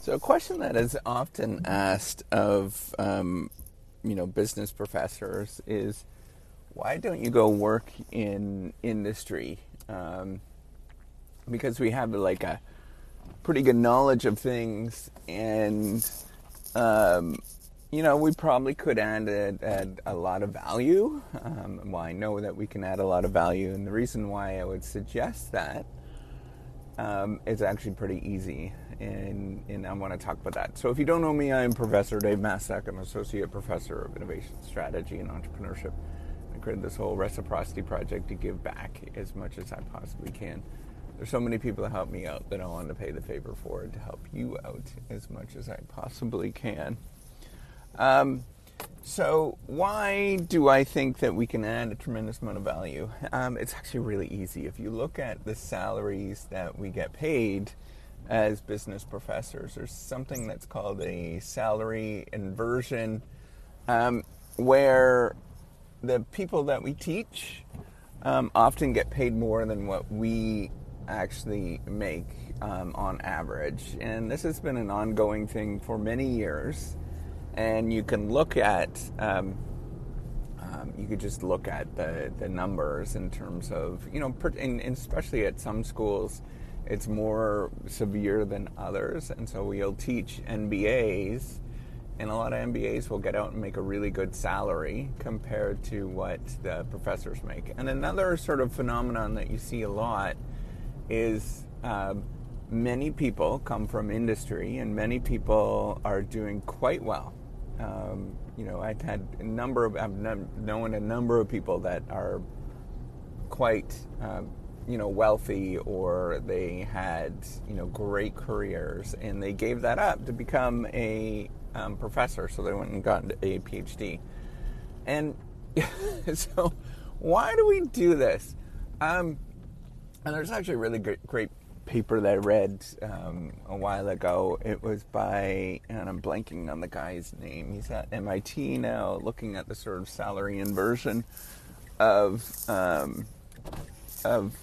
So, a question that is often asked of um, you know business professors is, why don't you go work in industry? Um, because we have like a pretty good knowledge of things, and um, you know we probably could add, add, a lot of value. Um, well, I know that we can add a lot of value, and the reason why I would suggest that um, is actually pretty easy and, and I want to talk about that. So, if you don't know me, I'm Professor Dave Maslach. I'm Associate Professor of Innovation Strategy and Entrepreneurship. I created this whole reciprocity project to give back as much as I possibly can. There's so many people that help me out that I want to pay the favor for to help you out as much as I possibly can. Um, so, why do I think that we can add a tremendous amount of value? Um, it's actually really easy. If you look at the salaries that we get paid, as business professors. There's something that's called a salary inversion, um, where the people that we teach um, often get paid more than what we actually make um, on average. And this has been an ongoing thing for many years. And you can look at, um, um, you could just look at the, the numbers in terms of, you know, and especially at some schools it's more severe than others. And so we'll teach MBAs, and a lot of MBAs will get out and make a really good salary compared to what the professors make. And another sort of phenomenon that you see a lot is uh, many people come from industry, and many people are doing quite well. Um, you know, I've had a number of, I've known a number of people that are quite uh, you know wealthy or they had you know great careers and they gave that up to become a um, professor. So they went and got a phd and so why do we do this? Um, and there's actually a really great, great paper that i read um, a while ago it was by and i'm blanking on the guy's name he's at mit now looking at the sort of salary inversion of um, of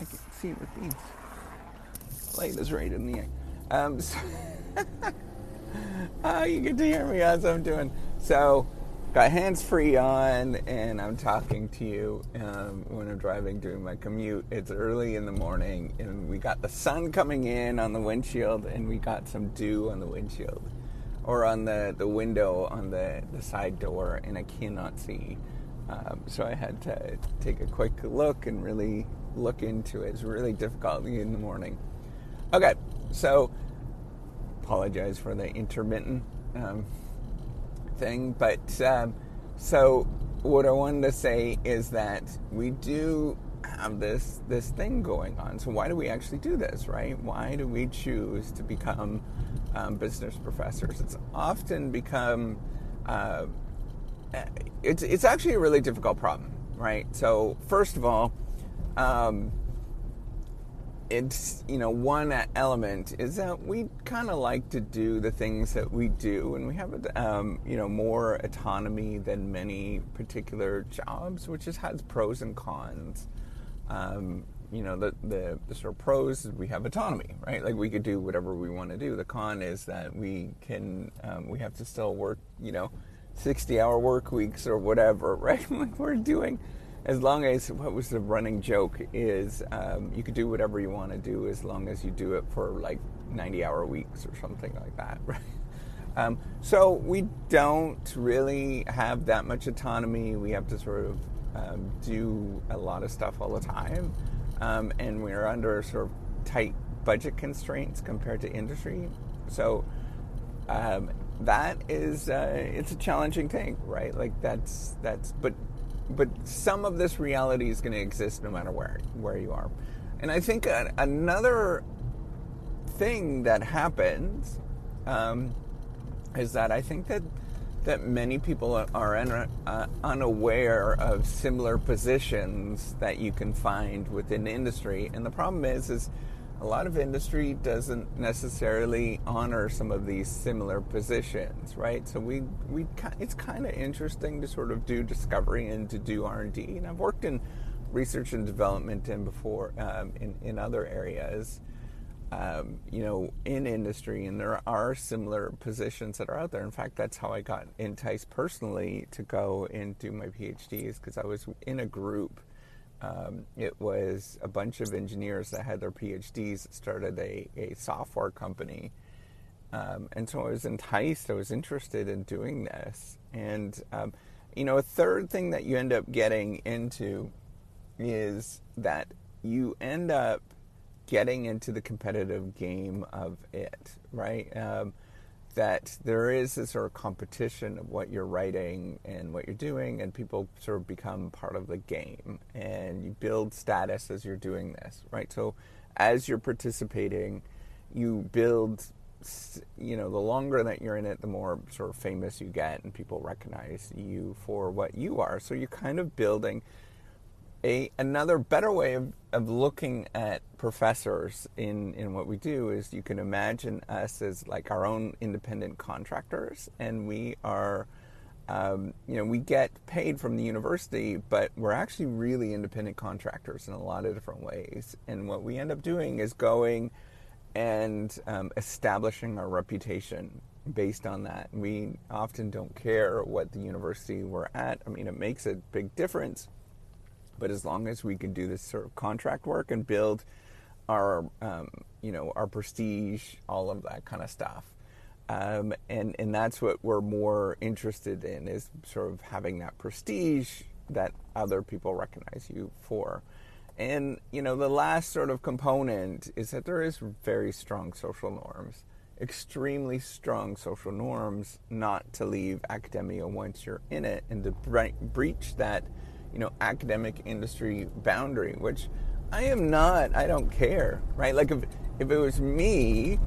I can see it with these. Light is right in the eye. Um, so oh, you get to hear me as I'm doing. So, got hands free on, and I'm talking to you um, when I'm driving, doing my commute. It's early in the morning, and we got the sun coming in on the windshield, and we got some dew on the windshield, or on the, the window on the, the side door, and I cannot see. Um, so I had to take a quick look and really look into it. It's really difficult in the morning. Okay, so apologize for the intermittent um, thing, but um, so what I wanted to say is that we do have this this thing going on. So why do we actually do this, right? Why do we choose to become um, business professors? It's often become uh, it's it's actually a really difficult problem, right? So first of all, um, it's you know one element is that we kind of like to do the things that we do, and we have um, you know more autonomy than many particular jobs, which just has pros and cons. Um, you know the, the, the sort of pros is we have autonomy, right? Like we could do whatever we want to do. The con is that we can um, we have to still work, you know, sixty hour work weeks or whatever, right? like we're doing as long as what was the running joke is um, you could do whatever you want to do as long as you do it for like 90 hour weeks or something like that right? Um, so we don't really have that much autonomy. We have to sort of um, do a lot of stuff all the time. Um, and we're under sort of tight budget constraints compared to industry. So um, that is uh, it's a challenging thing right? Like that's that's but but some of this reality is going to exist no matter where where you are. And I think another thing that happens um, is that I think that that many people are uh, unaware of similar positions that you can find within industry. And the problem is, is a lot of industry doesn't necessarily honor some of these similar positions, right? So we we it's kind of interesting to sort of do discovery and to do R and D. And I've worked in research and development and before um, in in other areas, um, you know, in industry, and there are similar positions that are out there. In fact, that's how I got enticed personally to go and do my PhDs because I was in a group. Um, it was a bunch of engineers that had their PhDs that started a, a software company. Um, and so I was enticed, I was interested in doing this. And, um, you know, a third thing that you end up getting into is that you end up getting into the competitive game of it, right? Um, that there is this sort of competition of what you're writing and what you're doing, and people sort of become part of the game, and you build status as you're doing this, right? So, as you're participating, you build. You know, the longer that you're in it, the more sort of famous you get, and people recognize you for what you are. So you're kind of building a another better way of, of looking at professors in, in what we do is you can imagine us as like our own independent contractors and we are um, you know we get paid from the university but we're actually really independent contractors in a lot of different ways. And what we end up doing is going and um, establishing our reputation based on that. We often don't care what the university we're at. I mean it makes a big difference but as long as we can do this sort of contract work and build our, um, you know, our prestige, all of that kind of stuff. Um, and and that's what we're more interested in is sort of having that prestige that other people recognize you for. And you know, the last sort of component is that there is very strong social norms, extremely strong social norms, not to leave academia once you're in it, and to bre- breach that you know, academic industry boundary, which I am not. I don't care, right? Like if if it was me,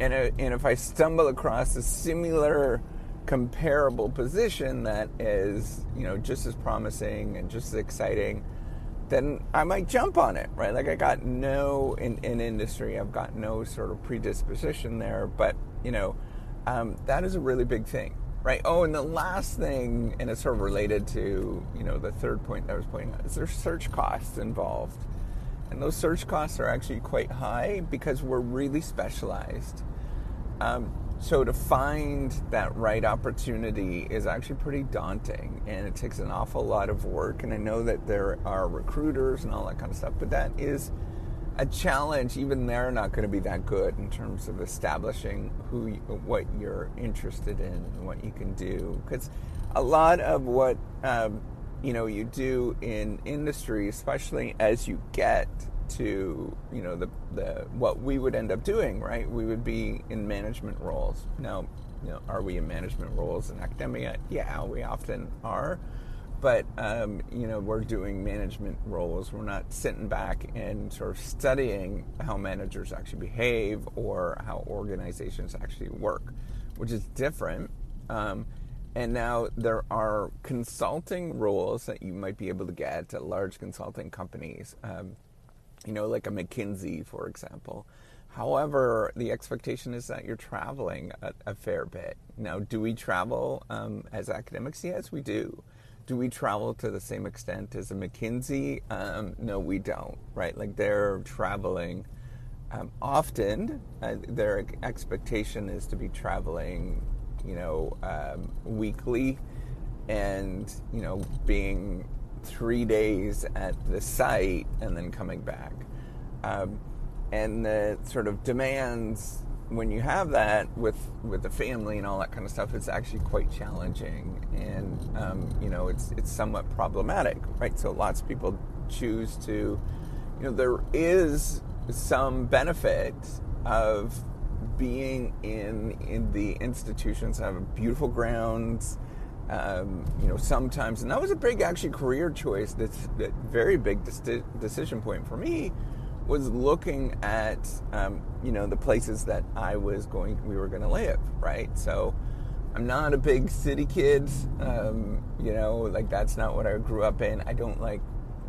and a, and if I stumble across a similar comparable position that is you know just as promising and just as exciting then I might jump on it, right? Like I got no in, in industry, I've got no sort of predisposition there, but you know, um, that is a really big thing right? Oh, and the last thing, and it's sort of related to you know the third point that I was pointing out, is there's search costs involved, and those search costs are actually quite high because we're really specialized. Um, so to find that right opportunity is actually pretty daunting, and it takes an awful lot of work. And I know that there are recruiters and all that kind of stuff, but that is a challenge, even they're not going to be that good in terms of establishing who, you, what you're interested in and what you can do. Because a lot of what um, you know you do in industry, especially as you get to you know the the what we would end up doing, right? We would be in management roles. Now, you know, are we in management roles in academia? Yeah, we often are but um, you know we're doing management roles we're not sitting back and sort of studying how managers actually behave or how organizations actually work which is different um, and now there are consulting roles that you might be able to get at large consulting companies um, you know like a McKinsey for example However, the expectation is that you're traveling a, a fair bit. Now, do we travel um, as academics? Yes, we do do we travel to the same extent as a McKinsey? Um, no, we don't, right? Like they're traveling um, often. Uh, their expectation is to be traveling, you know, um, weekly and, you know, being three days at the site and then coming back. Um, and the sort of demands when you have that with with the family and all that kind of stuff, it's actually quite challenging, and um, you know, it's it's somewhat problematic, right? So lots of people choose to, you know, there is some benefit of being in in the institutions have beautiful grounds. Um, you know, sometimes, and that was a big actually career choice. That's that very big decision point for me was looking at um, you know the places that I was going we were going to live right? So I'm not a big city kid um, you know like that's not what I grew up in. I don't like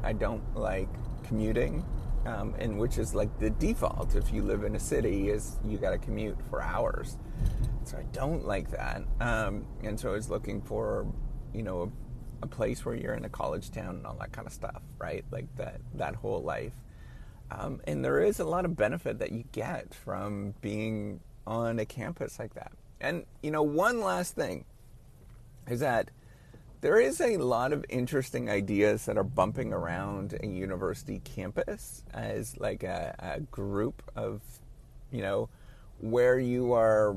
I don't like commuting um, and which is like the default. If you live in a city is you got to commute for hours. So I don't like that. Um, and so I was looking for you know a, a place where you're in a college town and all that kind of stuff right? Like that that whole life Um, and there is a lot of benefit that you get from being on a campus like that. And, you know, one last thing is that there is a lot of interesting ideas that are bumping around a university campus as like a, a group of, you know, where you are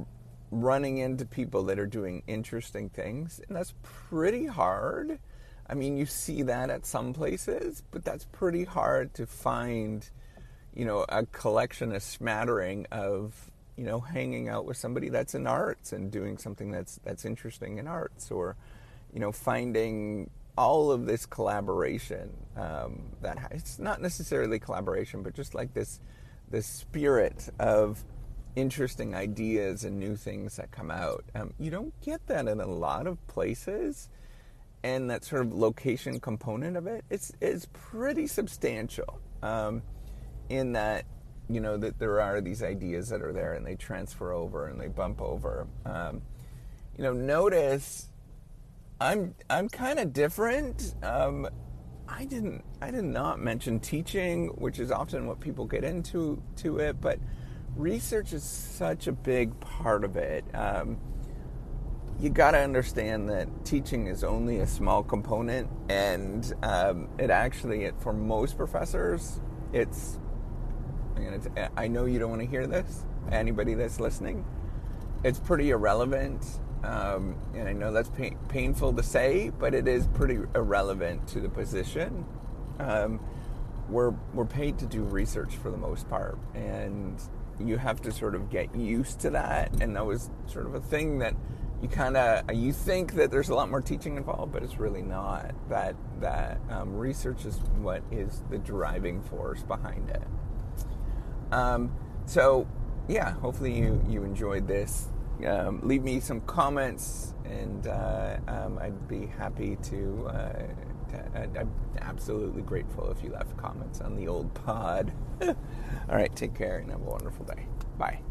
running into people that are doing interesting things. And that's pretty hard. I mean, you see that at some places, but that's pretty hard to find, you know, a collection, a smattering of, you know, hanging out with somebody that's in arts and doing something that's that's interesting in arts, or, you know, finding all of this collaboration. Um, that it's not necessarily collaboration, but just like this, this spirit of interesting ideas and new things that come out. Um, you don't get that in a lot of places, and that sort of location component of it it's is pretty substantial. Um, in that, you know, that there are these ideas that are there and they transfer over and they bump over. Um, you know, notice I'm I'm kind of different. Um, I didn't I did not mention teaching, which is often what people get into to it, but research is such a big part of it. Um, you got to understand that teaching is only a small component, and um, it actually, it, for most professors, it's. I know you don't want to hear this. Anybody that's listening, it's pretty irrelevant, um, and I know that's pain, painful to say, but it is pretty irrelevant to the position. Um, we're we're paid to do research for the most part, and you have to sort of get used to that. And that was sort of a thing that you kind of you think that there's a lot more teaching involved, but it's really not. That that um, research is what is the driving force behind it. Um, so yeah, hopefully you you enjoyed this. Um, leave me some comments, and uh, um, I'd be happy to, uh, to. I'm absolutely grateful if you left comments on the old pod. All right, take care and have a wonderful day. Bye.